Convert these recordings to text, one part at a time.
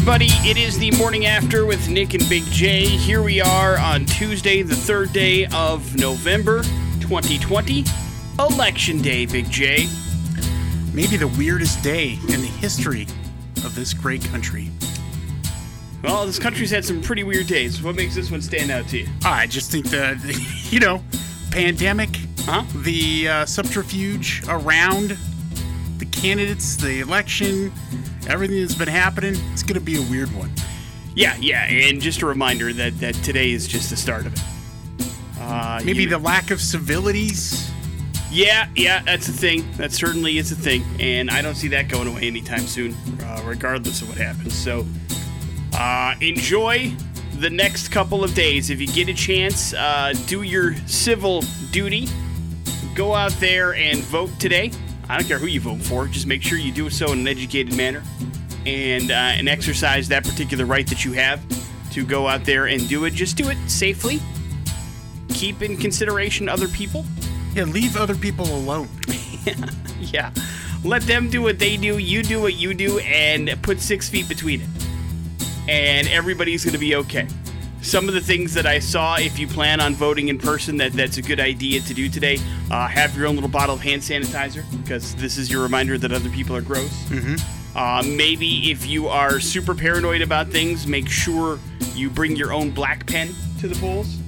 everybody. It is the morning after with Nick and Big J. Here we are on Tuesday, the third day of November 2020, Election Day, Big J. Maybe the weirdest day in the history of this great country. Well, this country's had some pretty weird days. What makes this one stand out to you? I just think that, you know, pandemic, Huh? the uh, subterfuge around the candidates, the election, everything that's been happening, it's going to be a weird one. Yeah, yeah, and just a reminder that, that today is just the start of it. Uh, Maybe you- the lack of civilities. Yeah, yeah, that's a thing. That certainly is a thing, and I don't see that going away anytime soon, uh, regardless of what happens. So, uh, enjoy the next couple of days. If you get a chance, uh, do your civil duty. Go out there and vote today. I don't care who you vote for. Just make sure you do so in an educated manner, and uh, and exercise that particular right that you have to go out there and do it. Just do it safely. Keep in consideration other people. Yeah, leave other people alone. Yeah. Let them do what they do, you do what you do, and put six feet between it. And everybody's going to be okay. Some of the things that I saw, if you plan on voting in person, that that's a good idea to do today. Uh, have your own little bottle of hand sanitizer, because this is your reminder that other people are gross. Mm-hmm. Uh, maybe if you are super paranoid about things, make sure you bring your own black pen to the polls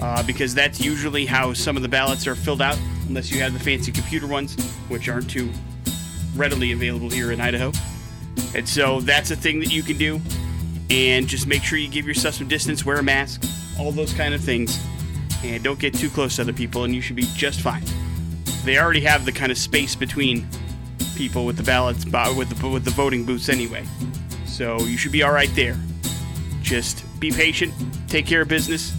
uh, because that's usually how some of the ballots are filled out, unless you have the fancy computer ones, which aren't too readily available here in Idaho. And so that's a thing that you can do. And just make sure you give yourself some distance, wear a mask, all those kind of things. And don't get too close to other people, and you should be just fine. They already have the kind of space between people with the ballots, with the, with the voting booths anyway. So you should be all right there. Just be patient, take care of business,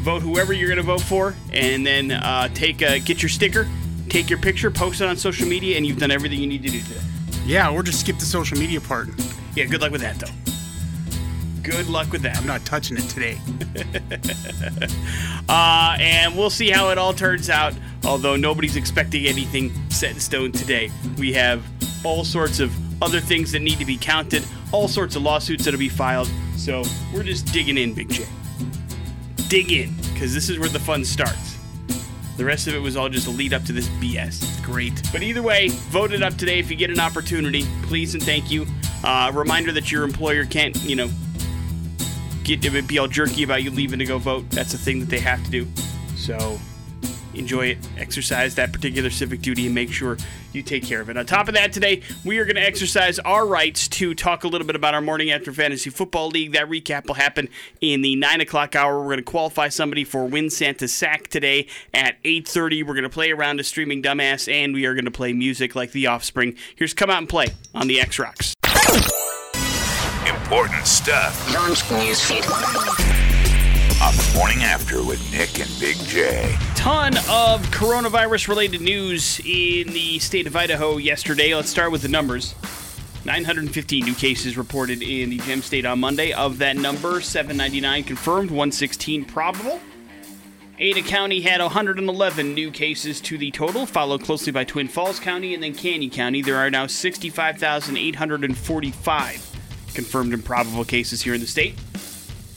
vote whoever you're going to vote for, and then uh, take a, get your sticker, take your picture, post it on social media, and you've done everything you need to do today. Yeah, or just skip the social media part. Yeah, good luck with that, though. Good luck with that. I'm not touching it today. Uh, and we'll see how it all turns out. Although nobody's expecting anything set in stone today, we have all sorts of other things that need to be counted, all sorts of lawsuits that'll be filed. So we're just digging in, Big J. Dig in, because this is where the fun starts. The rest of it was all just a lead up to this BS. Great. But either way, vote it up today if you get an opportunity. Please and thank you. Uh, reminder that your employer can't, you know, get be all jerky about you leaving to go vote. That's a thing that they have to do. So enjoy it, exercise that particular civic duty, and make sure you take care of it. On top of that, today we are going to exercise our rights to talk a little bit about our morning after fantasy football league. That recap will happen in the nine o'clock hour. We're going to qualify somebody for Win Santa Sack today at eight thirty. We're going to play around a streaming dumbass, and we are going to play music like The Offspring. Here's come out and play on the X Rocks. Important stuff Launch newsfeed. on the morning after with Nick and Big J. ton of coronavirus related news in the state of Idaho yesterday. Let's start with the numbers. 915 new cases reported in the Gem State on Monday. Of that number, 799 confirmed, 116 probable. Ada County had 111 new cases to the total, followed closely by Twin Falls County and then Canyon County. There are now 65,845 confirmed and probable cases here in the state.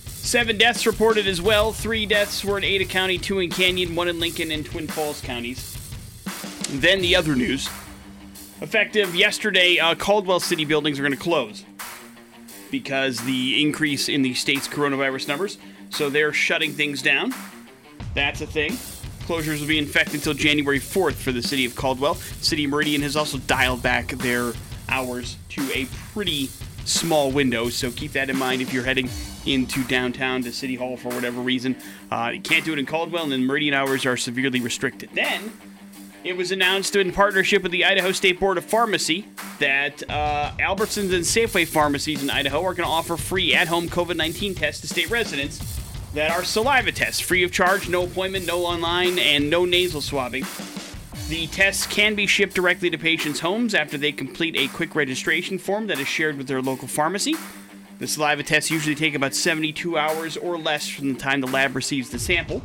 Seven deaths reported as well. Three deaths were in Ada County, two in Canyon, one in Lincoln and Twin Falls counties. Then the other news. Effective yesterday, uh, Caldwell City buildings are going to close because the increase in the state's coronavirus numbers. So they're shutting things down. That's a thing. Closures will be in effect until January 4th for the city of Caldwell. City Meridian has also dialed back their hours to a pretty small window, so keep that in mind if you're heading into downtown to City Hall for whatever reason. Uh, you can't do it in Caldwell, and then Meridian hours are severely restricted. Then, it was announced in partnership with the Idaho State Board of Pharmacy that uh, Albertsons and Safeway pharmacies in Idaho are going to offer free at home COVID 19 tests to state residents that are saliva tests, free of charge, no appointment, no online, and no nasal swabbing. The tests can be shipped directly to patients' homes after they complete a quick registration form that is shared with their local pharmacy. The saliva tests usually take about 72 hours or less from the time the lab receives the sample.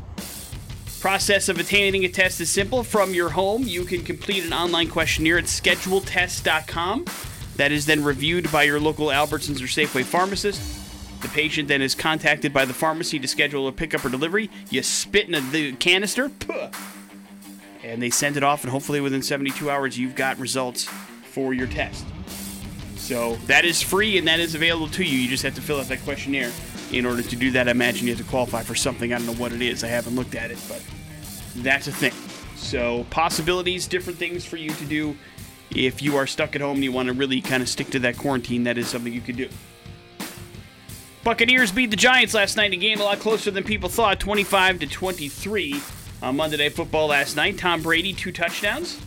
Process of obtaining a test is simple. From your home, you can complete an online questionnaire at scheduletest.com. That is then reviewed by your local Albertsons or Safeway pharmacist. The patient then is contacted by the pharmacy to schedule a pickup or delivery. You spit in a, the canister, puh, and they send it off, and hopefully within 72 hours, you've got results for your test. So that is free and that is available to you. You just have to fill out that questionnaire. In order to do that, I imagine you have to qualify for something. I don't know what it is. I haven't looked at it, but that's a thing. So, possibilities, different things for you to do. If you are stuck at home and you want to really kind of stick to that quarantine, that is something you could do. Buccaneers beat the Giants last night in a game a lot closer than people thought, 25 to 23 on Monday Night Football last night. Tom Brady, two touchdowns.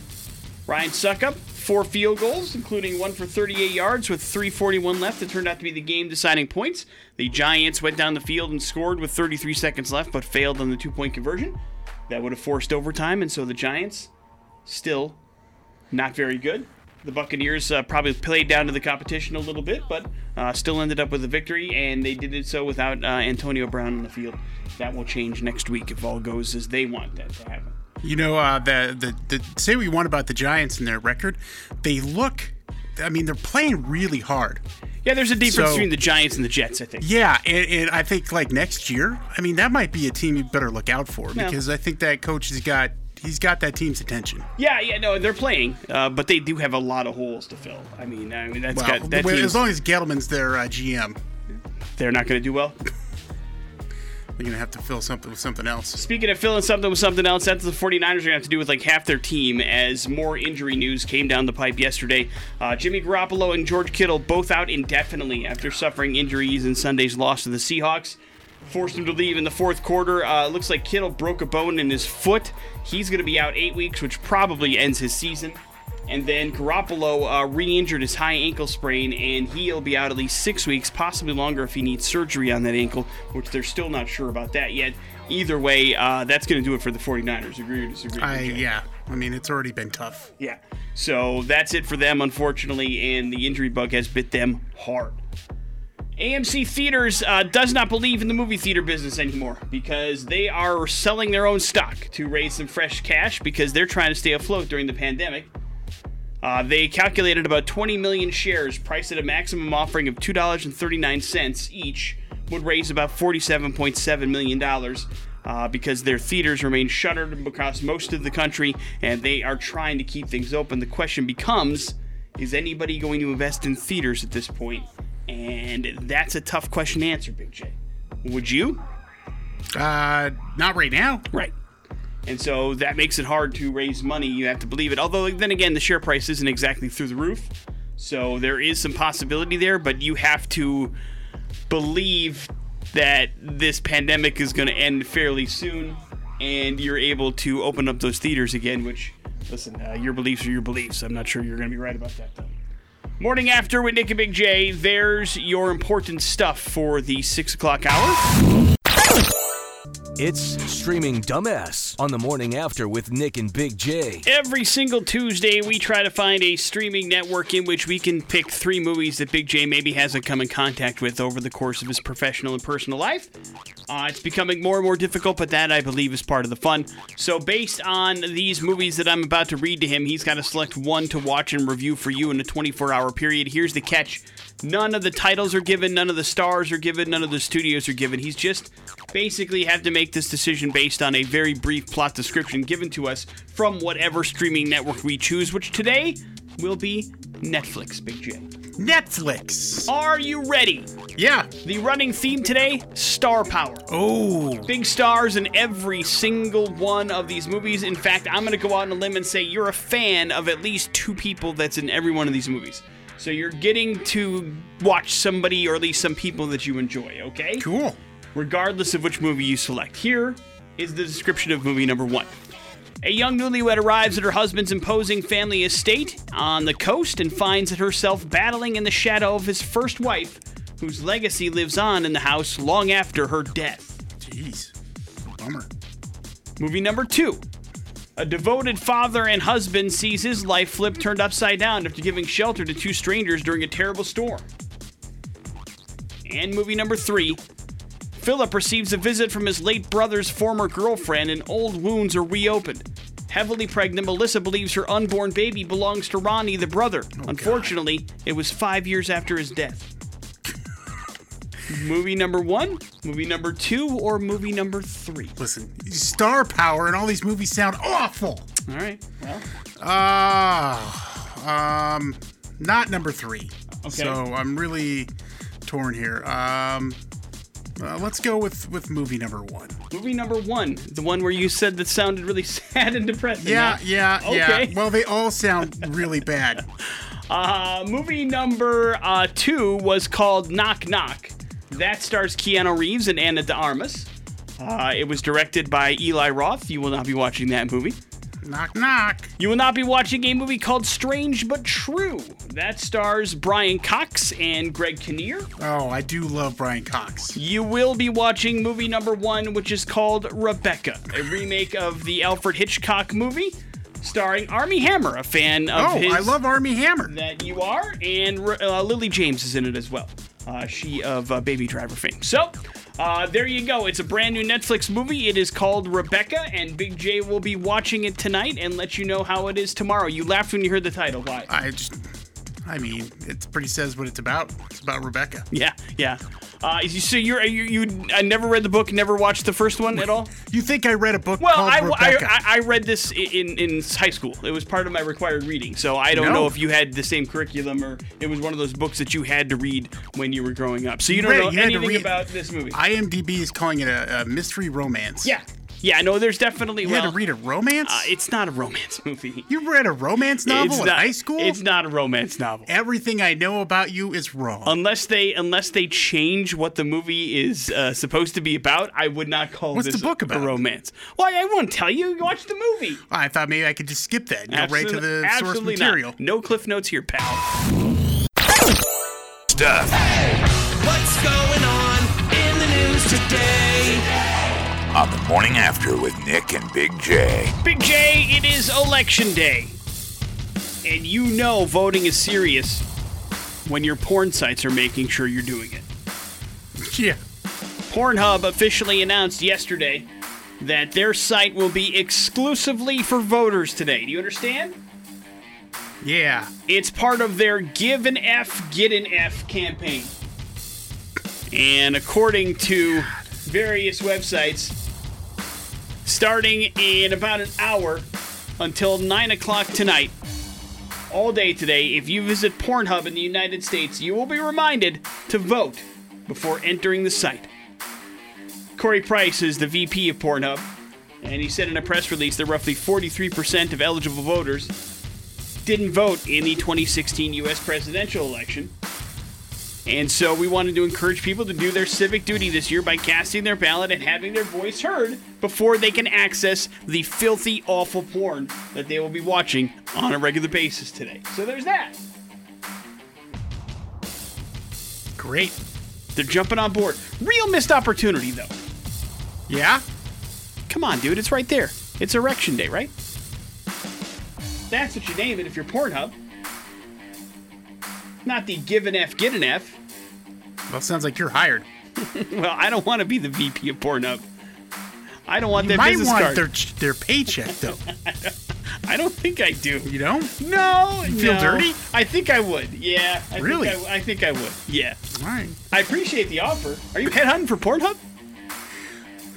Ryan Succop, four field goals, including one for 38 yards with 3:41 left. It turned out to be the game-deciding points. The Giants went down the field and scored with 33 seconds left, but failed on the two-point conversion. That would have forced overtime, and so the Giants still not very good. The Buccaneers uh, probably played down to the competition a little bit, but uh, still ended up with a victory, and they did it so without uh, Antonio Brown on the field. That will change next week if all goes as they want that to happen. You know, uh, the, the the say what you want about the Giants and their record, they look. I mean, they're playing really hard. Yeah, there's a difference So- between the Giants and the Jets, I think. Yeah, and, and I think like next year, I mean, that might be a team you better look out for Yeah. because I think that coach has got he's got that team's attention. Yeah, yeah, no, they're playing, uh, but they do have a lot of holes to fill. I mean, I mean that's Well, got that as long as Gettleman's their uh, GM, they're not going to do well. they're gonna have to fill something with something else. Speaking of filling something with something else, that's the 49ers are going to have to do with like half their team as more injury news came down the pipe yesterday. Uh, Jimmy Garoppolo and George Kittle both out indefinitely after suffering injuries in Sunday's loss to the Seahawks. Forced him to leave in the fourth quarter. Uh, looks like Kittle broke a bone in his foot. He's going to be out eight weeks, which probably ends his season. And then Garoppolo uh, re-injured his high ankle sprain, and he'll be out at least six weeks, possibly longer if he needs surgery on that ankle, which they're still not sure about that yet. Either way, uh, that's going to do it for the 49ers. Agree or disagree? I yeah, I mean it's already been tough. Yeah. So that's it for them, unfortunately, and the injury bug has bit them hard. AMC Theaters uh, does not believe in the movie theater business anymore because they are selling their own stock to raise some fresh cash because they're trying to stay afloat during the pandemic. Uh, they calculated about 20 million shares, priced at a maximum offering of $2.39 each, would raise about $47.7 million uh, because their theaters remain shuttered across most of the country and they are trying to keep things open. The question becomes is anybody going to invest in theaters at this point? And that's a tough question to answer, Big J. Would you? Uh, not right now. Right. And so that makes it hard to raise money. You have to believe it. Although, then again, the share price isn't exactly through the roof. So there is some possibility there, but you have to believe that this pandemic is going to end fairly soon and you're able to open up those theaters again, which, listen, uh, your beliefs are your beliefs. I'm not sure you're going to be right about that, though. Morning after with Nick and Big J. There's your important stuff for the six o'clock hour. It's streaming dumbass on the morning after with Nick and Big J. Every single Tuesday, we try to find a streaming network in which we can pick three movies that Big J maybe hasn't come in contact with over the course of his professional and personal life. Uh, it's becoming more and more difficult, but that I believe is part of the fun. So, based on these movies that I'm about to read to him, he's got to select one to watch and review for you in a 24 hour period. Here's the catch none of the titles are given, none of the stars are given, none of the studios are given. He's just basically have to make this decision based on a very brief plot description given to us from whatever streaming network we choose, which today will be Netflix, Big J. Netflix. Are you ready? Yeah. The running theme today star power. Oh, Big stars in every single one of these movies. In fact, I'm going to go out on a limb and say you're a fan of at least two people that's in every one of these movies. So you're getting to watch somebody or at least some people that you enjoy, okay? cool. Regardless of which movie you select. Here is the description of movie number one. A young newlywed arrives at her husband's imposing family estate on the coast and finds herself battling in the shadow of his first wife, whose legacy lives on in the house long after her death. Jeez. Bummer. Movie number two. A devoted father and husband sees his life flip turned upside down after giving shelter to two strangers during a terrible storm. And movie number three. Philip receives a visit from his late brother's former girlfriend, and old wounds are reopened. Heavily pregnant, Melissa believes her unborn baby belongs to Ronnie, the brother. Unfortunately, it was five years after his death. movie number one, movie number two, or movie number three? Listen, star power and all these movies sound awful. All right. Well, Ah, um, not number three. Okay. So I'm really torn here. Um, uh, let's go with with movie number one. movie number one, the one where you said that sounded really sad and depressing. Yeah, huh? yeah, Okay. yeah. Well, they all sound really bad. Uh, movie number uh, two was called Knock Knock. That stars Keanu Reeves and Ana de Armas. Uh, it was directed by Eli Roth. You will not be watching that movie. Knock, knock. You will not be watching a movie called Strange But True. That stars Brian Cox and Greg Kinnear. Oh, I do love Brian Cox. You will be watching movie number one, which is called Rebecca, a remake of the Alfred Hitchcock movie, starring Armie Hammer, a fan of Oh, his I love Armie Hammer. that you are, and uh, Lily James is in it as well. Uh, she of uh, Baby Driver fame. So. Uh, there you go. It's a brand new Netflix movie. It is called Rebecca, and Big J will be watching it tonight and let you know how it is tomorrow. You laughed when you heard the title. Why? I just, I mean, it pretty says what it's about. It's about Rebecca. Yeah, yeah. Uh, so you're you, you I never read the book, never watched the first one at all. You think I read a book Well, called I, I, Rebecca? I, I read this in, in high school. It was part of my required reading. So I don't No. know if you had the same curriculum or it was one of those books that you had to read when you were growing up. So you don't read- know you anything about this movie. IMDb is calling it a, a mystery romance. yeah, yeah. no. There's definitely You well, had to read a romance? uh, it's not a romance movie. you read a romance novel it's in not, high school? It's not a romance novel. Everything I know about you is wrong. Unless they unless they change what the movie is uh, supposed to be about, I would not call What's this the book a about? romance. Well, I won't tell you. You Watch the movie. I thought maybe I could just skip that and go right to the source absolutely material. Not. No cliff notes here, pal. Stuff What's going on in the news today? On the morning after with Nick and Big J. Big J, it is election day. And you know voting is serious when your porn sites are making sure you're doing it. Yeah. Pornhub officially announced yesterday that their site will be exclusively for voters today. Do you understand? Yeah. It's part of their Give an F, Get an F campaign. And according to various websites, starting in about an hour until 9 o'clock tonight, all day today, if you visit Pornhub in the United States, you will be reminded to vote before entering the site. Corey Price is the VP of Pornhub, and he said in a press release that roughly 43% of eligible voters didn't vote in the 2016 U.S. presidential election. And so we wanted to encourage people to do their civic duty this year by casting their ballot and having their voice heard before they can access the filthy, awful porn that they will be watching on a regular basis today. So there's that. Great. They're jumping on board. Real missed opportunity, though. Yeah? Come on, dude, it's right there. It's Erection Day, right? That's what you name it if you're Pornhub. Not the give an F, get an F. Well, sounds like you're hired. Well, I don't want to be the VP of Pornhub. I don't want You that might business want card. their their paycheck though. I don't think I do. You don't? No, You feel no. dirty? I think I would. Yeah. I Really? Think I, I think I would. Yeah. All right. I appreciate the offer. Are you headhunting for Pornhub?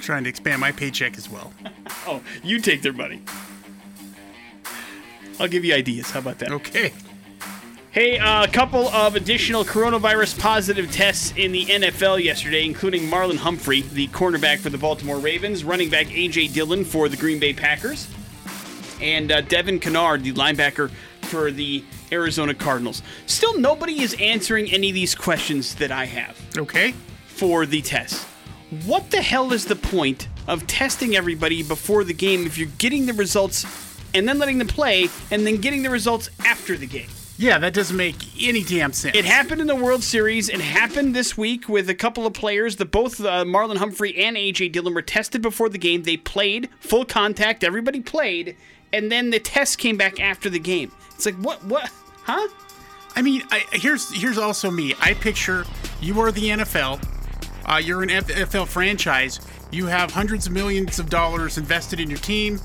Trying to expand my paycheck as well. Oh, you take their money. I'll give you ideas. How about that? Okay. Hey, uh, a couple of additional coronavirus positive tests in the NFL yesterday, including Marlon Humphrey, the cornerback for the Baltimore Ravens, running back A.J. Dillon for the Green Bay Packers, and uh, Devin Kennard, the linebacker for the Arizona Cardinals. Still, nobody is answering any of these questions that I have Okay. for the test. What the hell is the point of testing everybody before the game if you're getting the results and then letting them play and then getting the results after the game? Yeah, that doesn't make any damn sense. It happened in the World Series. It happened this week with a couple of players that both uh, Marlon Humphrey and AJ Dillon were tested before the game. They played full contact. Everybody played, and then the test came back after the game. It's like what? What? Huh? I mean, I, here's here's also me. I picture you are the NFL. Uh, you're an NFL franchise. You have hundreds of millions of dollars invested in your team.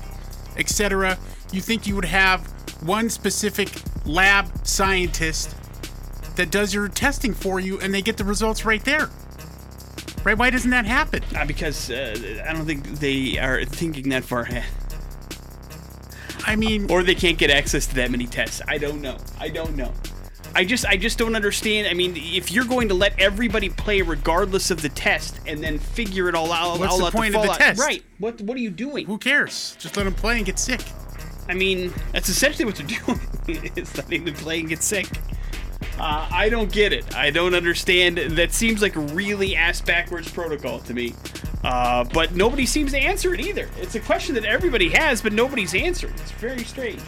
etc., you think you would have one specific lab scientist that does your testing for you and they get the results right there. Right? Why doesn't that happen? Uh, because uh, I don't think they are thinking that far ahead. I mean, or they can't get access to that many tests. I don't know. I don't know. I just I just don't understand. I mean, if you're going to let everybody play regardless of the test and then figure it all out, What's all the out point of the test? right? What what are you doing? who cares? Just let them play and get sick. I mean, that's essentially what they're doing. Is letting them play and get sick. Uh, I don't get it. I don't understand. That seems like really ass backwards protocol to me. Uh, but nobody seems to answer it either. It's a question that everybody has, but nobody's answered. It's very strange.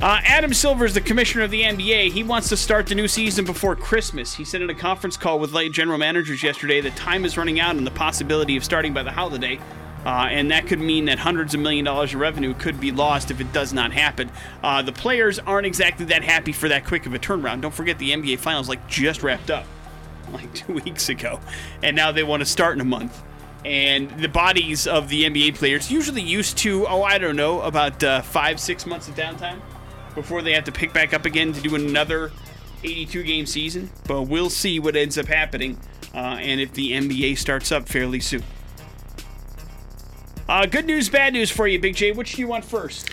Uh, Adam Silver is the commissioner of the NBA. He wants to start the new season before Christmas. He said in a conference call with light general managers yesterday that time is running out and the possibility of starting by the holiday. Uh, and that could mean that hundreds of million dollars of revenue could be lost if it does not happen. Uh, the players aren't exactly that happy for that quick of a turnaround. Don't forget the NBA Finals like just wrapped up like two weeks ago, and now they want to start in a month. And the bodies of the NBA players usually used to, oh, I don't know, about uh, five, six months of downtime before they have to pick back up again to do another 82 game season. But we'll see what ends up happening uh, and if the NBA starts up fairly soon. Uh, good news, bad news for you, Big J. Which do you want first?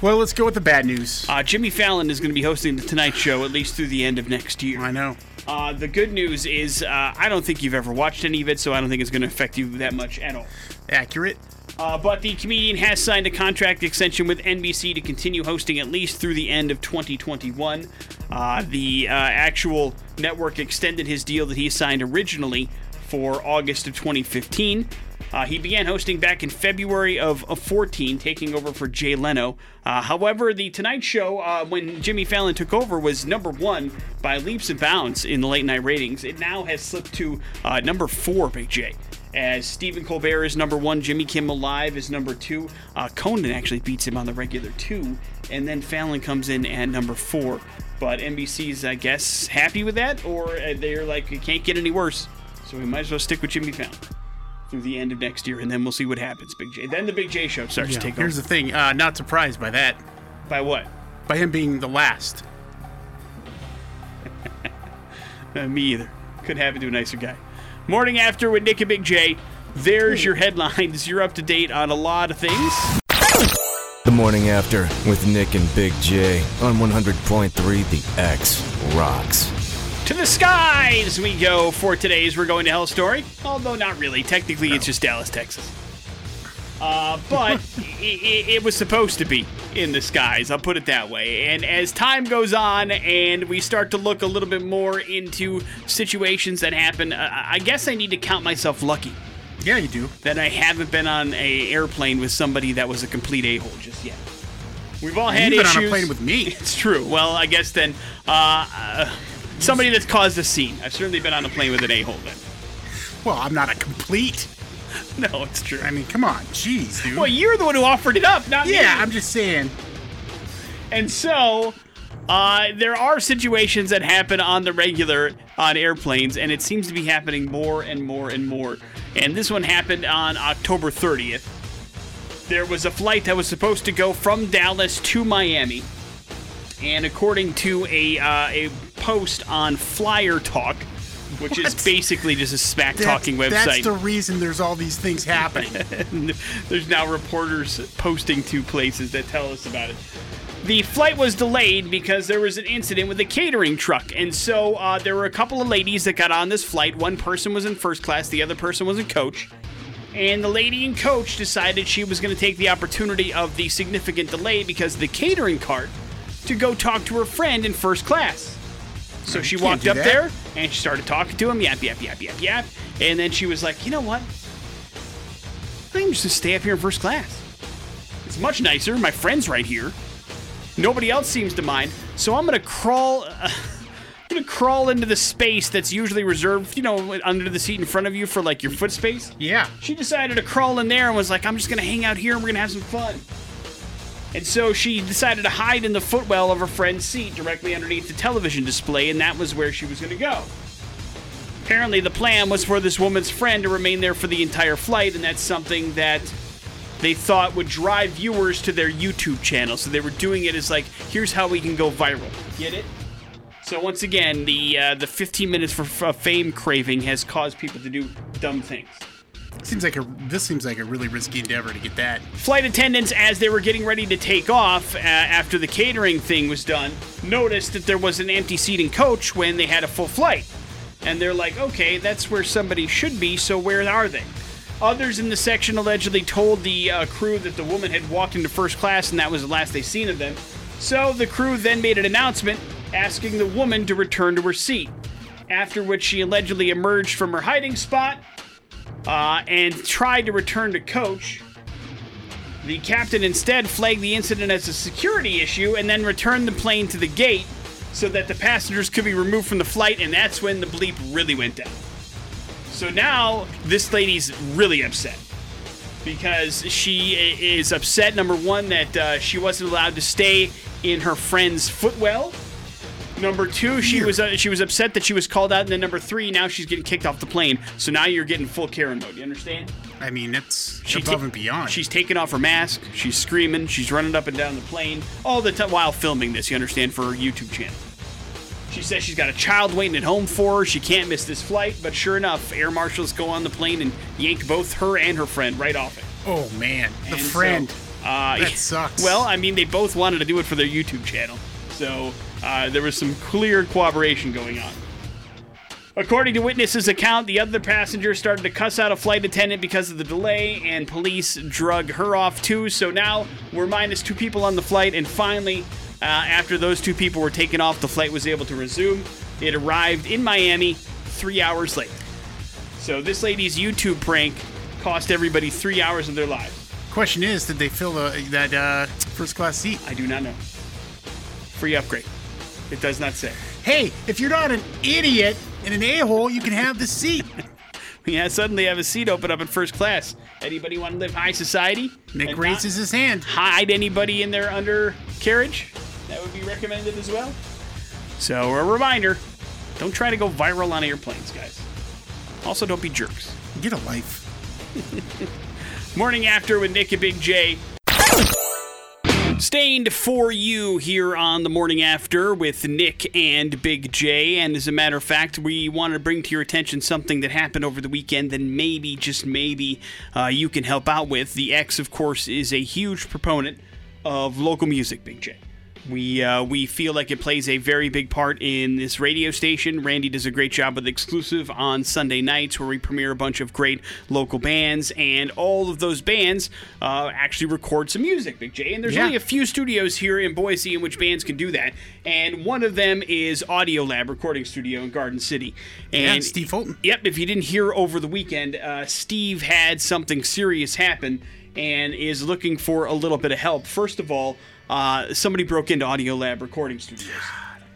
Well, let's go with the bad news. Uh, Jimmy Fallon is going to be hosting the Tonight Show at least through the end of next year. I know. Uh, the good news is uh, I don't think you've ever watched any of it, so I don't think it's going to affect you that much at all. Accurate. Uh, but the comedian has signed a contract extension with NBC to continue hosting at least through the end of 2021. Uh, the uh, actual network extended his deal that he signed originally for August of 2015. Uh, he began hosting back in February of, of 14, taking over for Jay Leno. Uh, however, The Tonight Show, uh, when Jimmy Fallon took over, was number one by leaps and bounds in the late night ratings. It now has slipped to uh, number four, Big J as Stephen Colbert is number one, Jimmy Kimmel Live is number two. Uh, Conan actually beats him on the regular two, and then Fallon comes in at number four. But NBC's, I guess, happy with that, or uh, they're like, it can't get any worse, so we might as well stick with Jimmy Fallon through the end of next year, and then we'll see what happens, Big J. Then the Big J show starts Yeah, to take here's over. the thing. Uh, not surprised by that. By what? By him being the last. Uh, me either. Couldn't happen to a nicer guy. Morning after with Nick and Big J. There's your headlines. You're up to date on a lot of things. The morning after with Nick and Big J on 100.3 The X Rocks. To the skies we go for today's We're Going to Hell story. Although not really. Technically, it's just Dallas, Texas. Uh, but it, it was supposed to be in the skies. I'll put it that way. And as time goes on and we start to look a little bit more into situations that happen, uh, I guess I need to count myself lucky Yeah, you do. that I haven't been on a airplane with somebody that was a complete a-hole just yet. We've all had You've been on a plane with me. It's true. Well, I guess then, uh, uh, somebody that's caused a scene. I've certainly been on a plane with an a-hole then. Well, I'm not a complete. No, it's true. I mean, come on. Jeez, dude. Well, you're the one who offered it up, not me. yeah, I'm just saying. And so, uh, there are situations that happen on the regular on airplanes, and it seems to be happening more and more and more. And this one happened on October 30th. There was a flight that was supposed to go from Dallas to Miami, and according to a uh, a post on Flyer Talk, which is basically just a smack talking website. that's the reason there's all these things happening. There's now reporters posting to places that tell us about it. The flight was delayed because there was an incident with a catering truck. And so uh, there were a couple of ladies that got on this flight. One person was in first class, the other person was in coach. And the lady in coach decided she was going to take the opportunity of the significant delay because the catering cart to go talk to her friend in first class. So she walked up that. there and she started talking to him, yap, yap, yap, yap, yap. And then she was like, you know what? I can just gonna stay up here in first class. It's much nicer. My friend's right here. Nobody else seems to mind. So I'm gonna crawl. Uh, I'm gonna crawl into the space that's usually reserved, you know, under the seat in front of you for like your foot space. yeah. She decided to crawl in there and was like, I'm just gonna hang out here and we're gonna have some fun. And so she decided to hide in the footwell of her friend's seat directly underneath the television display, and that was where she was gonna go. Apparently, the plan was for this woman's friend to remain there for the entire flight, and that's something that they thought would drive viewers to their YouTube channel. So they were doing it as like, here's how we can go viral. Get it? So once again, the uh, the 15 minutes for f- fame craving has caused people to do dumb things. Seems like a this seems like a really risky endeavor to get that. Flight attendants, as they were getting ready to take off uh, after the catering thing was done, noticed that there was an empty seat in coach when they had a full flight. And they're like, okay, that's where somebody should be, so where are they? Others in the section allegedly told the uh, crew that the woman had walked into first class and that was the last they seen of them. So the crew then made an announcement asking the woman to return to her seat. After which she allegedly emerged from her hiding spot uh, and tried to return to coach. The captain instead flagged the incident as a security issue and then returned the plane to the gate so that the passengers could be removed from the flight, and that's when the bleep really went down. So now this lady's really upset because she is upset, number one, that uh, she wasn't allowed to stay in her friend's footwell. Number two, she was uh, she was upset that she was called out, and then number three, now she's getting kicked off the plane. So now you're getting full Karen mode. You understand? I mean, it's She above ta- and beyond. She's taking off her mask. She's screaming. She's running up and down the plane all the time while filming this. You understand for her YouTube channel. She says she's got a child waiting at home for her. She can't miss this flight. But sure enough, air marshals go on the plane and yank both her and her friend right off it. oh man, the And so, friend. uh, That sucks. Well, I mean, they both wanted to do it for their YouTube channel, so uh, there was some clear cooperation going on. According to witnesses' account, the other passenger started to cuss out a flight attendant because of the delay, and police drug her off too. So now we're minus two people on the flight, and finally, uh, after those two people were taken off, the flight was able to resume. It arrived in Miami three hours late. So this lady's YouTube prank cost everybody three hours of their lives. Question is, did they fill the, that uh, first class seat? I do not know. Free upgrade. It does not say. Hey, if you're not an idiot and an a-hole, you can have the seat. Yeah, suddenly have a seat open up in first class. Anybody want to live high society? Nick raises his hand. hide anybody in their undercarriage. That would be recommended as well. So a reminder: don't try to go viral on airplanes, guys. Also, don't be jerks. Get a life. Morning after with Nick and Big J. Stained for you here on the morning after with Nick and Big J. And as a matter of fact, we wanted to bring to your attention something that happened over the weekend that maybe, just maybe, uh, you can help out with. The X, of course, is a huge proponent of local music, Big J. We uh, we feel like it plays a very big part in this radio station. Randy does a great job with exclusive on Sunday nights, where we premiere a bunch of great local bands, and all of those bands uh, actually record some music, Big J. And there's Yeah. only a few studios here in Boise in which bands can do that, and one of them is Audio Lab Recording Studio in Garden City. Yeah, And Steve Fulton. Yep, if you didn't hear over the weekend, uh, Steve had something serious happen and is looking for a little bit of help. First of all, uh, somebody broke into Audio Lab Recording Studios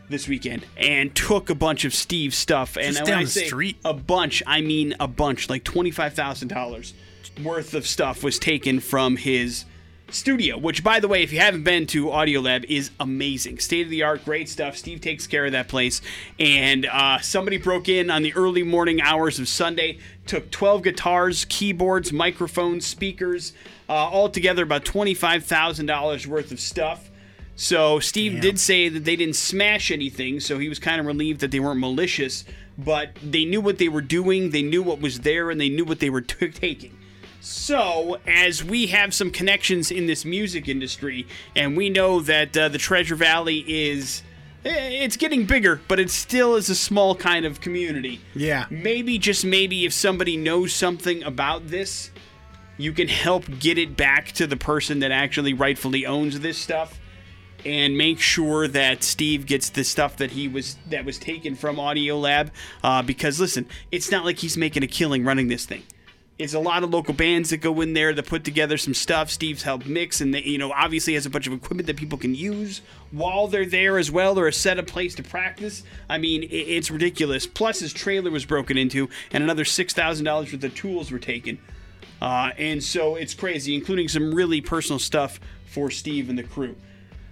this weekend and took a bunch of Steve's stuff. And Just down I the street. a bunch, I mean a bunch, like twenty-five thousand dollars worth of stuff was taken from his studio. Which, by the way, if you haven't been to Audio Lab, is amazing, state of the art, great stuff. Steve takes care of that place, and uh, somebody broke in on the early morning hours of Sunday, took twelve guitars, keyboards, microphones, speakers, uh, all together about twenty-five thousand dollars worth of stuff. So Steve did say that they didn't smash anything, so he was kind of relieved that they weren't malicious, but they knew what they were doing, they knew what was there, and they knew what they were t- taking. So, as we have some connections in this music industry, and we know that uh, the Treasure Valley is. eh, It's getting bigger, but it still is a small kind of community. Yeah. Maybe, just maybe, if somebody knows something about this, you can help get it back to the person that actually rightfully owns this stuff and make sure that Steve gets the stuff that he was that was taken from Audio Lab. Uh, because listen, it's not like he's making a killing running this thing. It's a lot of local bands that go in there that put together some stuff. Steve's helped mix, and they, you know, obviously has a bunch of equipment that people can use while they're there as well, or a set of place to practice. I mean, it's ridiculous. Plus, his trailer was broken into, and another six thousand dollars worth of tools were taken. Uh, and so it's crazy, including some really personal stuff for Steve and the crew.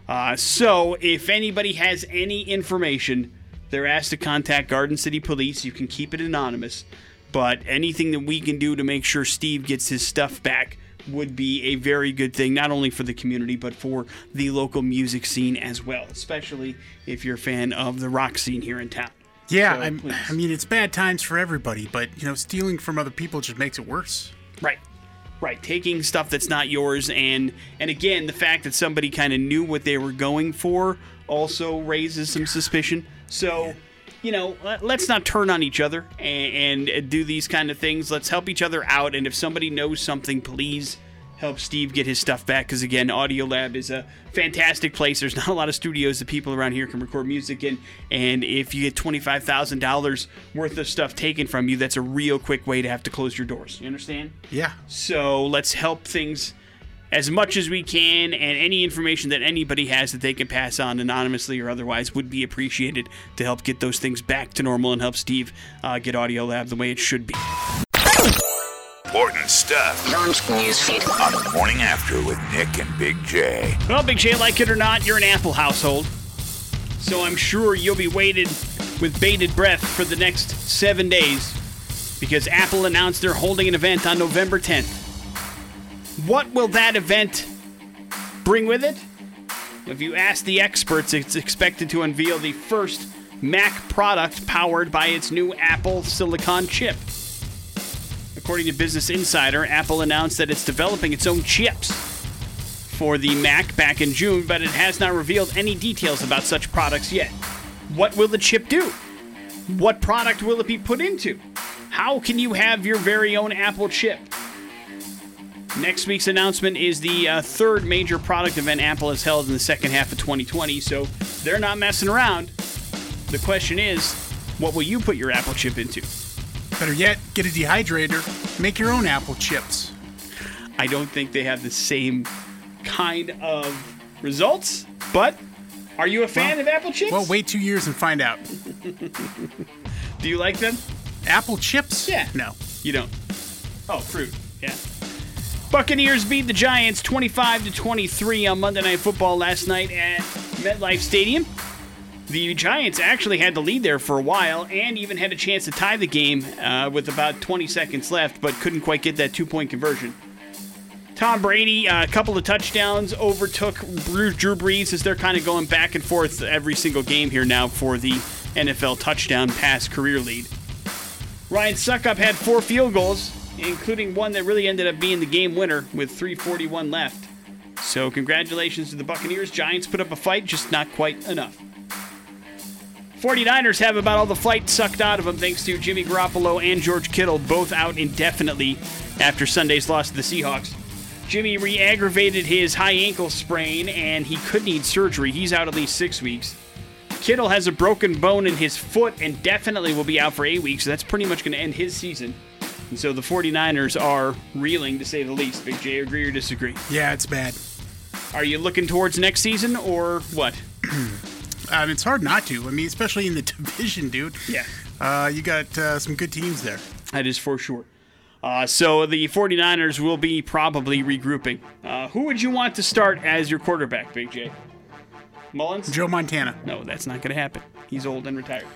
Uh, so if anybody has any information, they're asked to contact Garden City Police. You can keep it anonymous, but anything that we can do to make sure Steve gets his stuff back, would be a very good thing, not only for the community, but for the local music scene as well, especially if you're a fan of the rock scene here in town. Yeah, So, I'm. I mean, it's bad times for everybody, but, you know, stealing from other people just makes it worse. Right. Right. Taking stuff that's not yours and and again, the fact that somebody kind of knew what they were going for also raises some suspicion. So, you know, let- let's not turn on each other and, and do these kind of things. Let's help each other out and if somebody knows something, please help Steve get his stuff back cuz again, Audio Lab is a fantastic place. There's not a lot of studios that people around here can record music in and if you get $25,000 worth of stuff taken from you, that's a real quick way to have to close your doors. You understand? Yeah. So let's help things as much as we can, and any information that anybody has that they can pass on anonymously or otherwise would be appreciated to help get those things back to normal and help Steve uh, get Audio Lab the way it should be. Important stuff Launch newsfeed. on the morning after with Nick and Big J. Well, Big J, like it or not, you're an Apple household. So I'm sure you'll be waited with bated breath for the next seven days because Apple announced they're holding an event on November 10th. What will that event bring with it? If you ask the experts, it's expected to unveil the first Mac product powered by its new Apple Silicon chip. According to Business Insider, Apple announced that it's developing its own chips for the Mac back in June, but it has not revealed any details about such products yet. What will the chip do? What product will it be put into? How can you have your very own Apple chip? Next week's announcement is the uh, third major product event Apple has held in the second half of 2020, so they're not messing around. The question is, what will you put your Apple chip into? Better yet, get a dehydrator, make your own apple chips. I don't think they have the same kind of results, but are you a fan Well- of Apple chips? Well, wait two years and find out. Do you like them? Apple chips? Yeah. No. You don't. Oh, fruit. Yeah. Buccaneers beat the Giants 25 to 23 on Monday Night Football last night at MetLife Stadium. The Giants actually had the lead there for a while and even had a chance to tie the game uh, with about 20 seconds left, but couldn't quite get that two point conversion. Tom Brady, uh, a couple of touchdowns, overtook Drew Drew Brees as they're kind of going back and forth every single game here now for the NFL touchdown pass career lead. Ryan Succop had four field goals, including one that really ended up being the game winner with 341 left. So congratulations to the Buccaneers. Giants put up a fight, just not quite enough. 49ers have about all the fight sucked out of them thanks to Jimmy Garoppolo and George Kittle, both out indefinitely after Sunday's loss to the Seahawks. Jimmy re aggravated his high ankle sprain and he could need surgery. He's out at least six weeks. Kittle has a broken bone in his foot and definitely will be out for eight weeks. So that's pretty much going to end his season. And so the 49ers are reeling, to say the least. Big J, agree or disagree? Yeah, it's bad. Are you looking towards next season or what? Um, it's hard not to. I mean, especially in the division, dude. Yeah. Uh, you got uh, some good teams there. That is for sure. Uh, so the 49ers will be probably regrouping. Uh, who would you want to start as your quarterback, Big J? Mullens? Joe Montana. No, that's not going to happen. He's old and retired.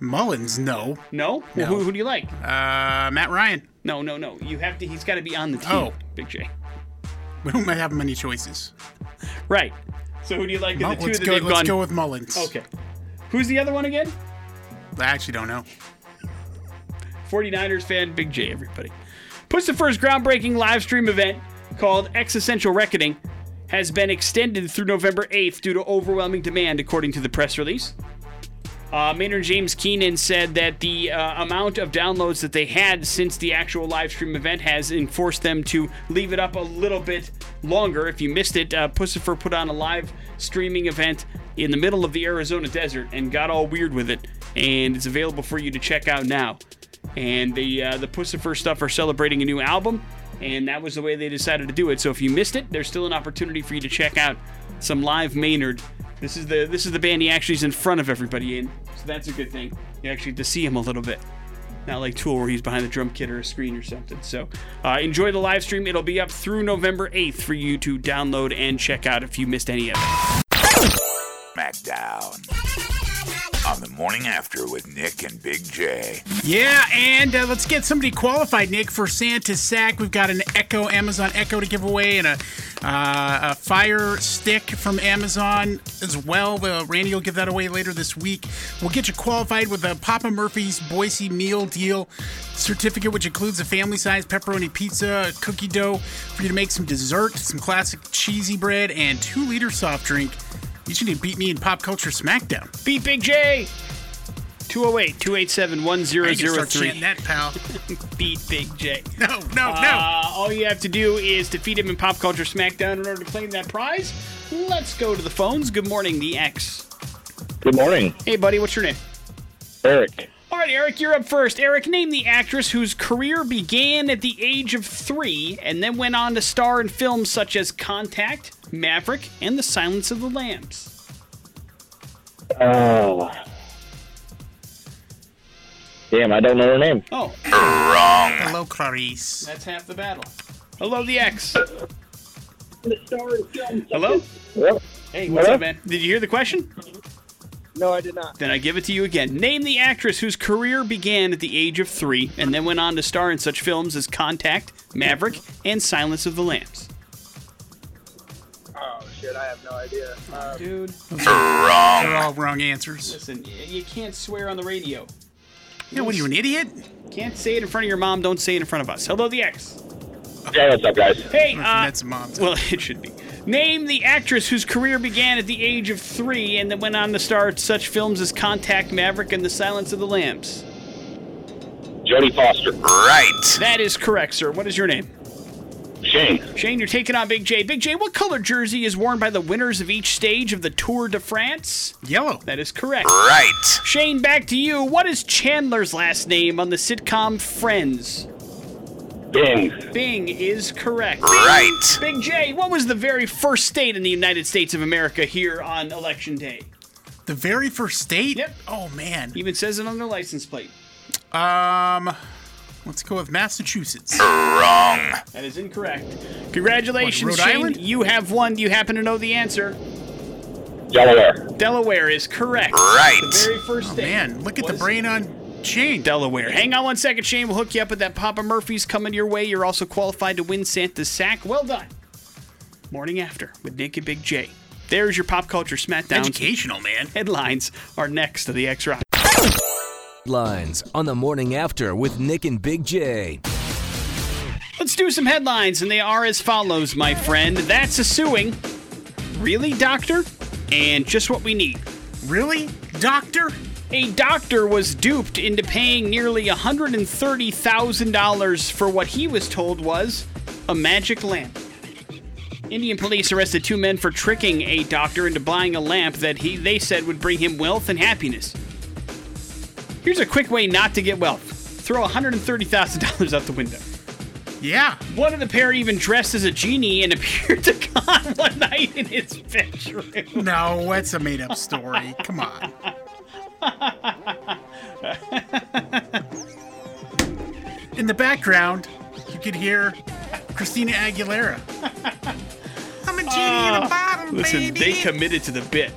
Mullens, no. No? Well, No. who, who do you like? Uh, Matt Ryan. No, no, no. You have to. He's got to be on the team. Oh. Big J. We don't have many choices. Right. So who do you like? Mu- the 2 let's that go. they've Let's gone? go with Mullens. Okay. Who's the other one again? I actually don't know. 49ers fan, Big J, everybody. Puts the first groundbreaking live stream event called Existential Reckoning has been extended through November 8th due to overwhelming demand, according to the press release. Uh, Maynard James Keenan said that the uh, amount of downloads that they had since the actual live stream event has enforced them to leave it up a little bit longer. If you missed it, uh, Puscifer put on a live streaming event in the middle of the Arizona desert and got all weird with it, and it's available for you to check out now. And the uh, the Puscifer stuff are celebrating a new album, and that was the way they decided to do it. So if you missed it, there's still an opportunity for you to check out some live Maynard. This is the this is the band he actually is in front of everybody in, that's a good thing. You actually get to see him a little bit. Not like Tool where he's behind the drum kit or a screen or something. So uh, enjoy the live stream. It'll be up through November 8th for you to download and check out if you missed any of it. SmackDown. On the morning after with Nick and Big J. Yeah, and uh, let's get somebody qualified, Nick, for Santa's sack. We've got an Echo, Amazon Echo to give away, and a, uh, a Fire Stick from Amazon as well. Uh, Randy will give that away later this week. We'll get you qualified with a Papa Murphy's Boise Meal Deal certificate, which includes a family size pepperoni pizza, cookie dough for you to make some dessert, some classic cheesy bread, and two-liter soft drink. You should need to beat me in pop culture smackdown. Beat Big J. 208 287 I can start chanting 1003. that, pal. Beat Big J. No, no, no. Uh, all you have to do is defeat him in Pop Culture Smackdown in order to claim that prize. Let's go to the phones. Good morning, the X. Good morning, Hey, buddy, what's your name? Eric. All right, Eric, you're up first. Eric, name the actress whose career began at the age of three and then went on to star in films such as Contact, Maverick, and The Silence of the Lambs. Oh. Damn, I don't know her name. Oh, Wrong. Hello, Clarice. that's half the battle. Hello, the X. Hello? Yep. Hey, what's Hello? up, man? Did you hear the question? No, I did not. Then I give it to you again. Name the actress whose career began at the age of three and then went on to star in such films as Contact, Maverick, and Silence of the Lambs. Shit, I have no idea. Uh, Dude, They're all wrong answers. listen, y- you can't swear on the radio. Yeah, what are you, an idiot? Can't say it in front of your mom, don't say it in front of us. Hello, the X. Yeah, what's up, guys? Hey, uh, That's mom's. well, it should be. Name the actress whose career began at the age of three and then went on to star in such films as Contact, Maverick, and The Silence of the Lambs. Jodie Foster. Right. That is correct, sir. What is your name? Shane. Shane, you're taking on Big J. Big J, what color jersey is worn by the winners of each stage of the Tour de France? Yellow. That is correct. Right. Shane, back to you. What is Chandler's last name on the sitcom Friends? Bing. Bing is correct. Right. Big J, what was the very first state in the United States of America here on Election Day? The very first state? Yep. Oh, man. Even says it on their license plate. Um, let's go with Massachusetts. Wrong. That is incorrect. Congratulations, What, Rhode Shane. Island? You have won. Do you happen to know the answer? Delaware. Delaware is correct. Right. The very first oh, state. Man, look at the was brain on Shane. Delaware. Hang on one second, Shane. We'll hook you up with that Papa Murphy's coming your way. You're also qualified to win Santa's sack. Well done. Morning after with Nick and Big J. There's your pop culture smackdown. Educational, man. Headlines are next to the X Rock. Lines on the morning after with Nick and Big J. Let's do some headlines, and they are as follows, my friend. That's a suing. Really, doctor? And just what we need. Really? Doctor? A doctor was duped into paying nearly $130,000 for what he was told was a magic lamp. Indian police arrested two men for tricking a doctor into buying a lamp that he they said would bring him wealth and happiness. Here's a quick way not to get wealth. Throw $130,000 out the window. Yeah. One of the pair even dressed as a genie and appeared to God one night in his bedroom. No, that's a made up story. Come on. In the background, you could hear Christina Aguilera. I'm a genie in a oh, bottle, Listen, baby. they committed to the bit.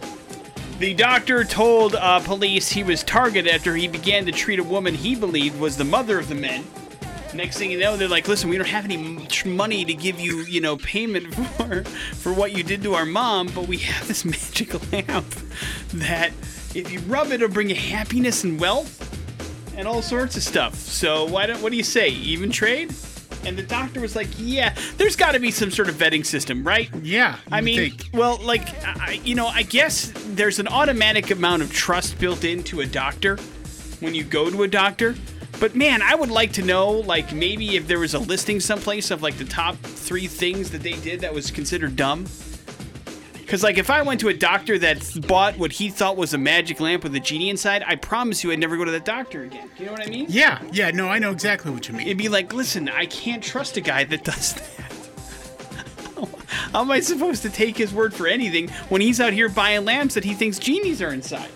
The doctor told uh, police he was targeted after he began to treat a woman he believed was the mother of the men. Next thing you know, they're like, "Listen, we don't have any money to give you, you know, payment for for what you did to our mom, but we have this magic lamp that if you rub it, it'll bring you happiness and wealth and all sorts of stuff. So why don't? What do you say? Even trade?" And the doctor was like, "Yeah, there's got to be some sort of vetting system, right?" yeah. I mean, think. well, like, I, you know, I guess there's an automatic amount of trust built into a doctor when you go to a doctor. But man, I would like to know, like, maybe if there was a listing someplace of like the top three things that they did that was considered dumb. Because, like, if I went to a doctor that bought what he thought was a magic lamp with a genie inside, I promise you I'd never go to that doctor again. You know what I mean? Yeah, yeah, no, I know exactly what you mean. It'd be like, listen, I can't trust a guy that does that. How am I supposed to take his word for anything when he's out here buying lamps that he thinks genies are inside?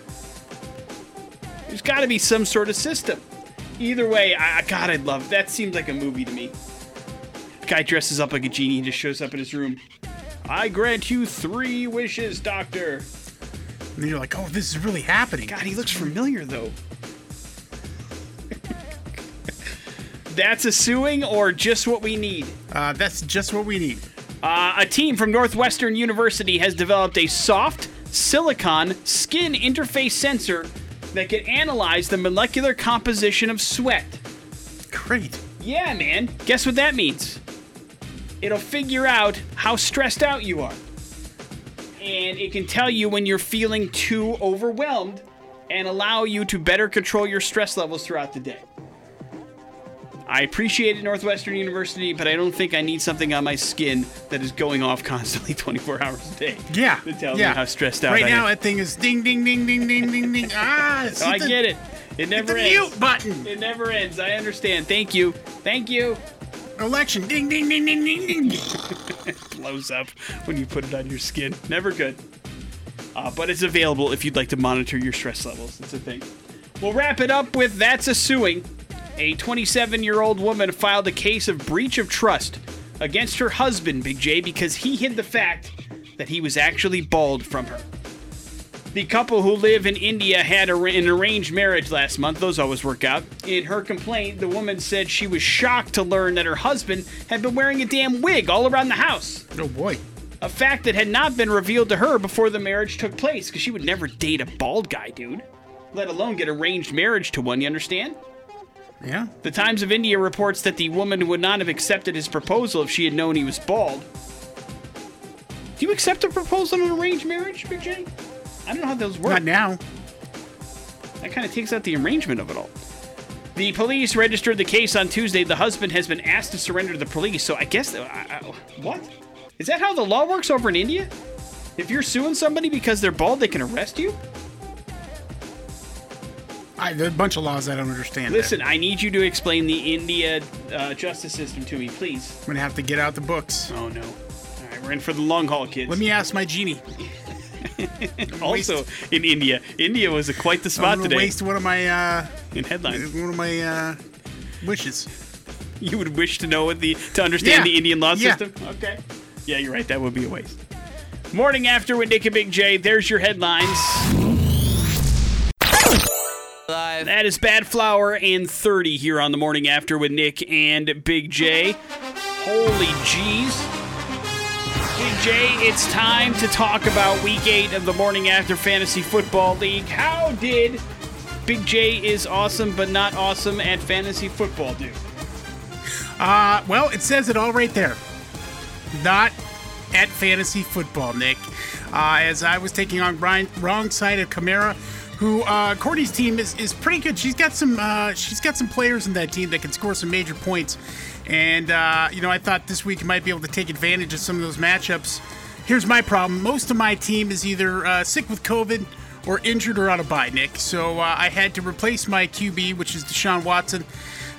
There's got to be some sort of system. Either way, I, I- God, I'd love that. Seems like a movie to me. Guy dresses up like a genie and just shows up in his room. I grant you three wishes, Doctor. And you're like, oh, this is really happening. God, he looks familiar though. That's a suing or just what we need. Uh, that's just what we need. Uh, a team from Northwestern University has developed a soft silicon skin interface sensor that can analyze the molecular composition of sweat. Great. Yeah, man. Guess what that means? It'll figure out how stressed out you are. And it can tell you when you're feeling too overwhelmed and allow you to better control your stress levels throughout the day. I appreciate it, Northwestern University, but I don't think I need something on my skin that is going off constantly 24 hours a day. Yeah. To tell yeah. me how stressed out I am. Right I now, am. that thing is ding, ding, ding, ding, ding, ding, ding. Ah, Oh, I get it. It never the ends. mute button. It never ends. I understand. Thank you. Thank you. Election. Ding, ding, ding, ding, ding, ding. blows up when you put it on your skin. Never good. Uh, but it's available if you'd like to monitor your stress levels. It's a thing. We'll wrap it up with That's a Suing. A 27 year old woman filed a case of breach of trust against her husband, Big J, because he hid the fact that he was actually bald from her. The couple who live in India had a, an arranged marriage last month. Those always work out. In her complaint, the woman said she was shocked to learn that her husband had been wearing a damn wig all around the house Oh, boy. a fact that had not been revealed to her before the marriage took place because she would never date a bald guy, dude. Let alone get arranged marriage to one, you understand? Yeah. The Times of India reports that the woman would not have accepted his proposal if she had known he was bald. Do you accept a proposal in an arranged marriage, Big J? I don't know how those work. Not now. That kind of takes out the arrangement of it all. The police registered the case on Tuesday. The husband has been asked to surrender to the police. So I guess I, I, what is that? How the law works over in India? If you're suing somebody because they're bald, they can arrest you. I, there are a bunch of laws I don't understand. Listen, I need you to explain the India uh, justice system to me, please. I'm going to have to get out the books. Oh no! All right, we're in for the long haul, kids. Let me ask my genie. also in India. India was a, quite the spot I'm to today waste one of my uh, in headlines. one of my uh, wishes. You would wish to know what the to understand Yeah. the Indian law Yeah. system. Okay. Yeah, you're right. That would be a waste. Morning after with Nick and Big J. There's your headlines. Live. That is Badflower and 30 here on the morning after with Nick and Big J. Holy jeez. Big J, it's time to talk about week eight of the morning after fantasy football league. How did Big J is awesome but not awesome at fantasy football do? Uh, well, it says it all right there. Not at fantasy football, Nick. Uh, as I was taking on Brian, wrong side of Kamara, who uh, Courtney's team is, is pretty good. She's got some uh, she's got some players in that team that can score some major points, and uh, you know I thought this week might be able to take advantage of some of those matchups. Here's my problem: most of my team is either uh, sick with COVID or injured or on a bye, Nick. So uh, I had to replace my QB, which is Deshaun Watson.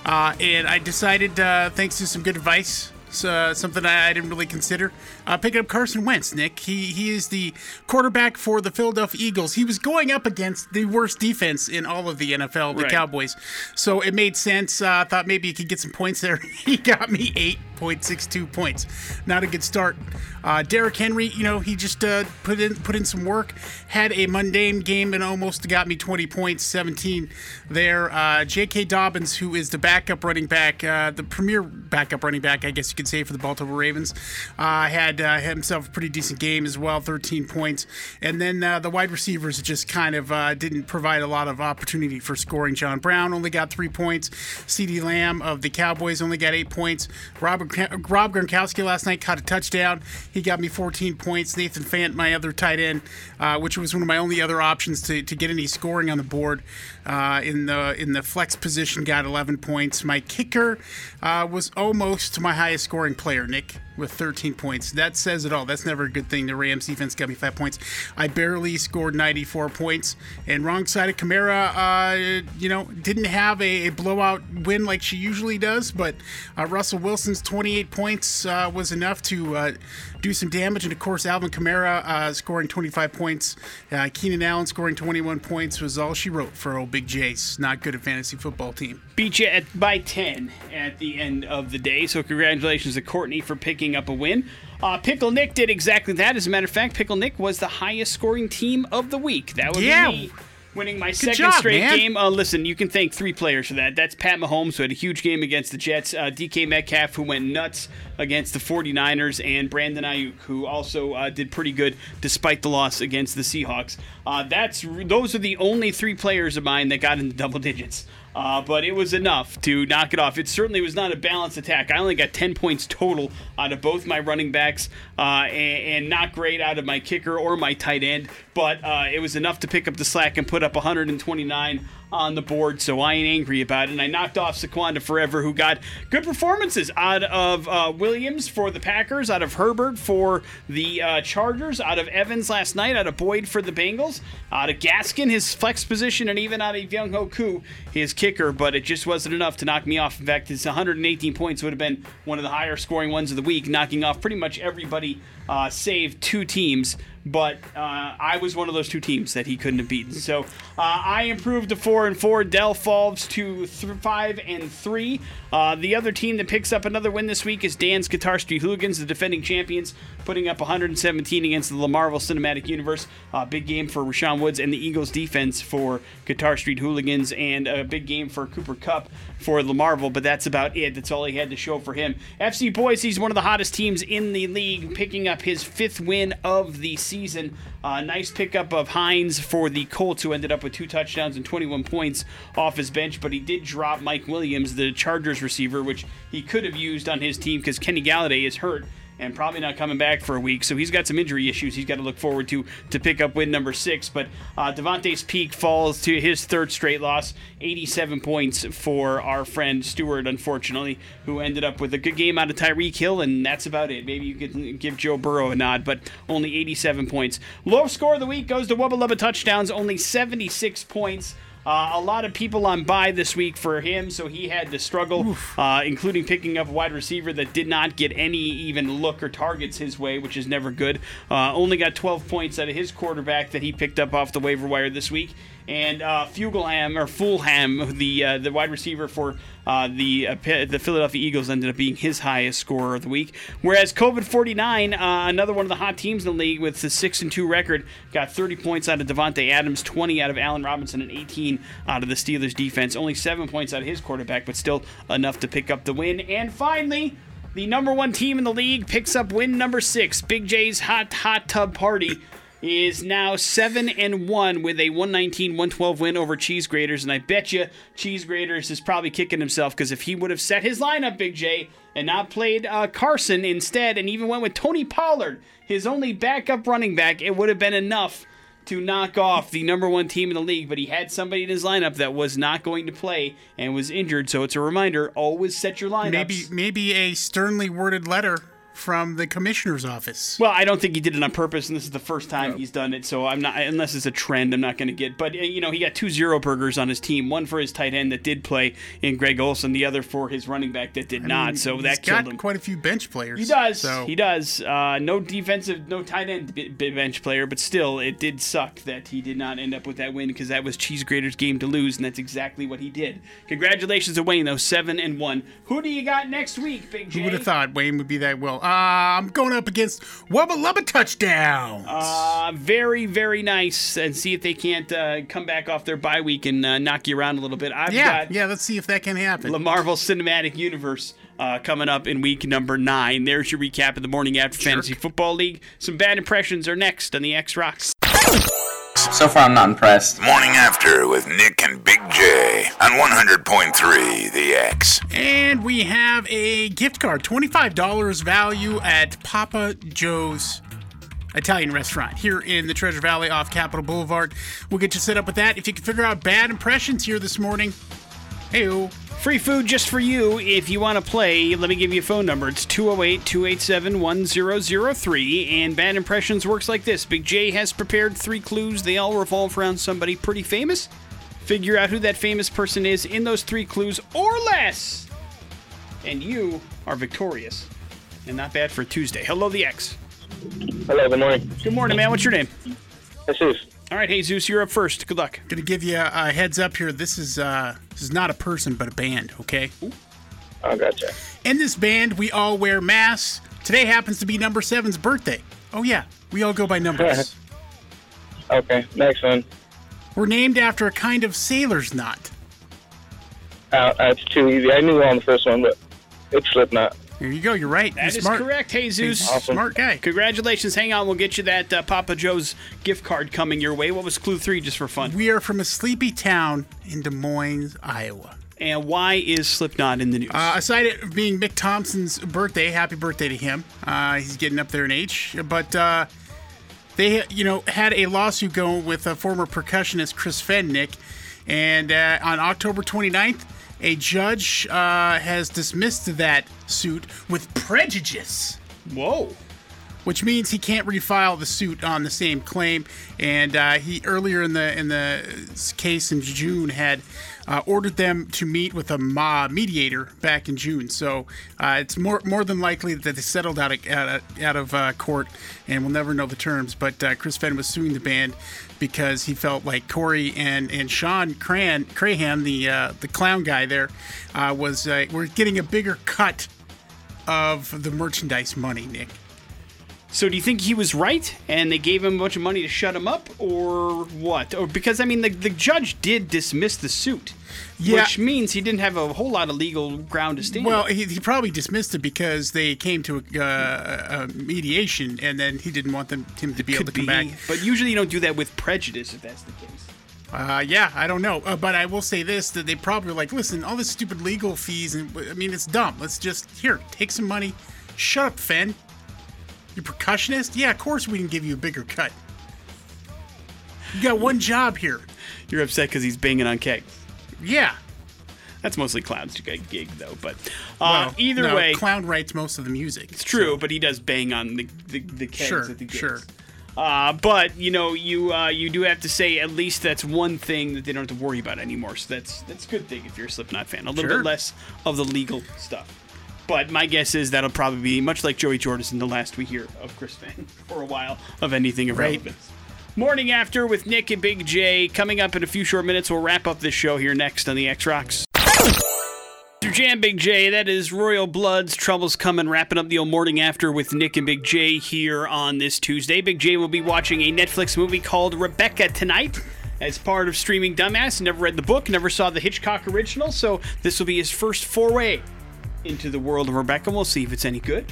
Uh, and I decided, uh, thanks to some good advice, so, something I didn't really consider, uh, picking up Carson Wentz. Nick, he he is the quarterback for the Philadelphia Eagles. He was going up against the worst defense in all of the NFL, the Right. Cowboys. So it made sense. Uh, I thought maybe he could get some points there. he got me eight point six two points. Not a good start. Uh, Derrick Henry, you know, he just uh, put in put in some work. Had a mundane game and almost got me 20 points, 17 there. Uh, J.K. Dobbins, who is the backup running back, uh, the premier backup running back, I guess you could say, for the Baltimore Ravens, uh, had, uh, himself a pretty decent game as well, 13 points. And then uh, the wide receivers just kind of uh, didn't provide a lot of opportunity for scoring. John Brown only got three points. CeeDee Lamb of the Cowboys only got eight points. Rob, Rob Gronkowski last night caught a touchdown. He got me 14 points. Nathan Fant, my other tight end, uh, which was one of my only other options to, to get any scoring on the board uh, in the in the flex position, got 11 points. My kicker uh, was almost my highest scoring player, Nick, with 13 points. That says it all. That's never a good thing. The Rams defense got me five points. I barely scored 94 points. And wrong side of uh, you know, didn't have a, a blowout win like she usually does, but uh, Russell Wilson's 28 points uh, was enough to uh, do some damage. And of course, Alvin Kamara uh, scoring 25 points. Uh, Keenan Allen scoring 21 points was all she wrote for old Big Jace. Not good at fantasy football team. beat you at, by 10 at the end of the day. So congratulations to Courtney for picking up a win. Uh, Pickle Nick did exactly that. As a matter of fact, Pickle Nick was the highest scoring team of the week. That would Yeah. be me winning my second job, straight man. game. Uh, listen, you can thank three players for that. That's Pat Mahomes, who had a huge game against the Jets, uh, DK Metcalf, who went nuts against the 49ers, and Brandon Aiyuk, who also uh, did pretty good despite the loss against the Seahawks. Uh, that's Those are the only three players of mine that got into double digits. Uh, but it was enough to knock it off. It certainly was not a balanced attack. I only got 10 points total out of both my running backs, uh, and, and not great out of my kicker or my tight end, but uh, it was enough to pick up the slack and put up 129 on the board, so I ain't angry about it. And I knocked off Saquonda Forever, who got good performances out of uh, Williams for the Packers, out of Herbert for the uh, Chargers, out of Evans last night, out of Boyd for the Bengals, out of Gaskin, his flex position, and even out of Younghoe Koo, his kicker, but it just wasn't enough to knock me off. In fact, his 118 points would have been one of the higher scoring ones of the week, knocking off pretty much everybody uh, save two teams. But uh, I was one of those two teams that he couldn't have beaten. So uh, I improved to four and four. Dell falls to th- five and three. Uh, the other team that picks up another win this week is Dan's Guitar Street Hooligans, the defending champions, putting up 117 against the Marvel Cinematic Universe. Uh, big game for Rashawn Woods and the Eagles defense for Guitar Street Hooligans, and a big game for Cooper Kupp for the Marvel. But that's about it. That's all he had to show for him. FC Boise's one of the hottest teams in the league, picking up his fifth win of the season. Uh, nice pickup of Hines for the Colts, who ended up with two touchdowns and 21 points off his bench. But he did drop Mike Williams, the Chargers receiver, which he could have used on his team because Kenny Golladay is hurt and probably not coming back for a week. So he's got some injury issues he's got to look forward to to pick up win number six. But uh, Devontae's peak falls to his third straight loss, 87 points for our friend Stewart, unfortunately, who ended up with a good game out of Tyreek Hill, and that's about it. Maybe you could give Joe Burrow a nod, but only 87 points. Low score of the week goes to Wubba Lubba touchdowns, only 76 points. Uh, a lot of people on bye this week for him, so he had to struggle, uh, including picking up a wide receiver that did not get any even look or targets his way, which is never good. Uh, only got 12 points out of his quarterback that he picked up off the waiver wire this week. And uh, Fugelham or Fulham, the uh, the wide receiver for uh, the uh, the Philadelphia Eagles, ended up being his highest scorer of the week. Whereas COVID 49, uh, another one of the hot teams in the league with the six and two record, got 30 points out of Davante Adams, 20 out of Allen Robinson, and 18 out of the Steelers defense. Only seven points out of his quarterback, but still enough to pick up the win. And finally. The number one team in the league picks up win number six. Big J's hot hot tub party is now seven and one with a 119-112 win over Cheese Graders, and I bet you Cheese Graders is probably kicking himself because if he would have set his lineup, Big J, and not played uh, Carson instead, and even went with Tony Pollard, his only backup running back, it would have been enough to knock off the number one team in the league, but he had somebody in his lineup that was not going to play and was injured. So it's a reminder: always set your lineups. Maybe maybe a sternly worded letter from the commissioner's office. Well, I don't think he did it on purpose, and this is the first time he's done it. So I'm not, unless it's a trend, I'm not going to get. But uh, you know, he got two zero burgers on his team. One for his tight end that did play in Greg Olsen, the other for his running back that did not. So He's that got killed him. quite a few bench players. He does. So He does. Uh, no defensive, no tight end b- b- bench player, but still, it did suck that he did not end up with that win because that was Cheese Grater's game to lose, and that's exactly what he did. Congratulations to Wayne, though, seven and one. Who do you got next week, Big J? who would have thought Wayne would be that well? Uh, I'm going up against Wubba Lubba touchdowns. Uh, very, very nice, and see if they can't uh, come back off their bye week and uh, knock you around a little bit. I've yeah, got yeah. Let's see if that can happen. the Marvel Cinematic Universe uh, coming up in week number nine. There's your recap of the morning after Fantasy Football League. Some bad impressions are next on the X Rocks. So far, I'm not impressed. Morning After with Nick and Big J on 100.3 The X. And we have a gift card, $25 value at Papa Joe's Italian restaurant here in the Treasure Valley off Capitol Boulevard. We'll get you set up with that. If you can figure out bad impressions here this morning, hey Free food just for you. If you want to play, let me give you a phone number. It's 208 287 1003. And Bad Impressions works like this Big J has prepared three clues. They all revolve around somebody pretty famous. Figure out who that famous person is in those three clues or less. And you are victorious. And not bad for Tuesday. Hello, the X. Hello, good morning. Good morning, man. What's your name? Jesus. All right, Jesus, you're up first. Good luck. Gonna give you a heads up here. This is uh, this is not a person, but a band. Okay. I gotcha. In this band, we all wear masks. Today happens to be number seven's birthday. Oh yeah, we all go by numbers. Okay, next one. We're named after a kind of sailor's knot. Uh, that's too easy. I knew on the first one, but it's Slipknot. There you go. You're right. That You're is smart. correct, Jesus. Awesome. Smart guy. Congratulations. Hang on. We'll get you that uh, Papa Joe's gift card coming your way. What was clue three, just for fun? We are from a sleepy town in Des Moines, Iowa. And why is Slipknot in the news? Uh, aside it being Mick Thomson's birthday, happy birthday to him. Uh, he's getting up there in age, but uh, they, you know, had a lawsuit going with a former percussionist Chris Fennick, and uh, on October 29th, a judge uh, has dismissed that suit with prejudice. Whoa. which means he can't refile the suit on the same claim. And uh, he earlier in the in the case in June had uh, ordered them to meet with a ma- mediator back in June. So uh, it's more more than likely that they settled out of out of, out of uh, court, and we'll never know the terms. But uh, Chris Fehn was suing the band because he felt like Corey and and Shawn Cran Crahan, the uh, the clown guy there, uh, was uh, were getting a bigger cut of the merchandise money, Nick. So do you think he was right and they gave him a bunch of money to shut him up or what? Or because I mean the, the judge did dismiss the suit. Yeah. Which means he didn't have a whole lot of legal ground to stand. Well, he, he probably dismissed it because they came to a, uh, a mediation, and then he didn't want them him to be able to Could come back. be, but usually you don't do that with prejudice if that's the case. Uh, yeah, I don't know, uh, but I will say this: that they probably were like, listen, all this stupid legal fees, and I mean, it's dumb. Let's just here, take some money. Shut up, Fehn. You percussionist? Yeah, of course we can give you a bigger cut. You got one job here. You're upset because he's banging on kegs. Yeah. That's mostly clowns gig though. But uh, Well, either no, way, clown writes most of the music. it's true. But he does bang on the the, the kegs Sure, at the gigs. sure. Uh, but you know, you uh, you do have to say at least that's one thing that they don't have to worry about anymore. So that's that's a good thing if you're a Slipknot fan. A little Sure. bit less of the legal stuff. But my guess is that'll probably be much like Joey Jordison, the last we hear of Chris Fehn for a while of anything of Right. relevance. Morning after with Nick and Big J coming up in a few short minutes. We'll wrap up this show here next on the X Rocks. Mr. Jam Big J, that is Royal Blood's Troubles Coming, wrapping up the old morning after with Nick and Big J here on this Tuesday. Big J will be watching a Netflix movie called Rebecca tonight as part of streaming Dumbass. Never read the book, never saw the Hitchcock original, so this will be his first foray into the world of Rebecca. We'll see if it's any good.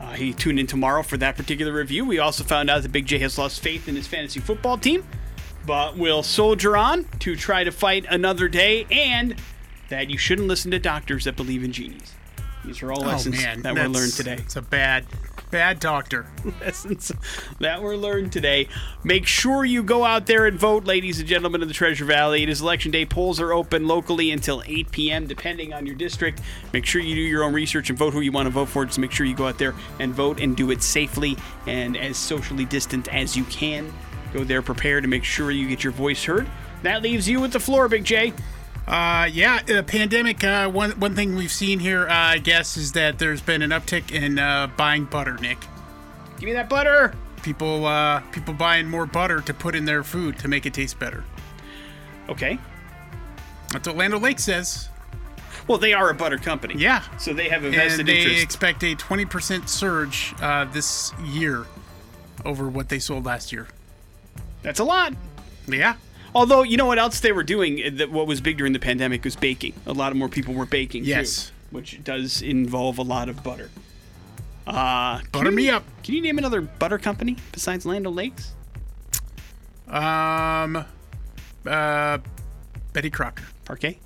Uh, he tuned in tomorrow for that particular review. We also found out that Big J has lost faith in his fantasy football team, but will soldier on to try to fight another day, and that you shouldn't listen to doctors that believe in genies. These are all lessons oh man, that were learned today. It's a bad, bad doctor. lessons that were learned today. Make sure you go out there and vote, ladies and gentlemen of the Treasure Valley. It is election day. Polls are open locally until 8 p.m., depending on your district. Make sure you do your own research and vote who you want to vote for. Just make sure you go out there and vote and do it safely and as socially distant as you can. Go there prepared to make sure you get your voice heard. That leaves you with the floor, Big J. Uh, yeah, the pandemic. Uh, one one thing we've seen here, uh, I guess, is that there's been an uptick in uh, buying butter. Nick, Give me that butter. people uh, people buying more butter to put in their food to make it taste better. Okay. That's what Land O'Lakes says. Well, they are a butter company. Yeah, So they have a and vested they interest. expect a 20% surge uh, this year over what they sold last year. That's a lot. Yeah, Although, you know what else they were doing uh, that what was big during the pandemic was baking. A lot of more people were baking Yes. too, which does involve a lot of butter. Uh, butter you- me up. Can you name another butter company besides Land O'Lakes? Um, uh, Betty Crocker. Parkay.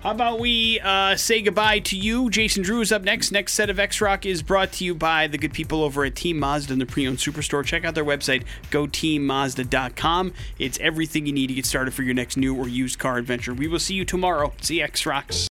How about we uh, say goodbye to you? Jason Drew is up next. Next set of X Rock is brought to you by the good people over at Team Mazda and the Pre Owned Superstore. Check out their website, goteammazda.com. It's everything you need to get started for your next new or used car adventure. We will see you tomorrow. See X Rocks.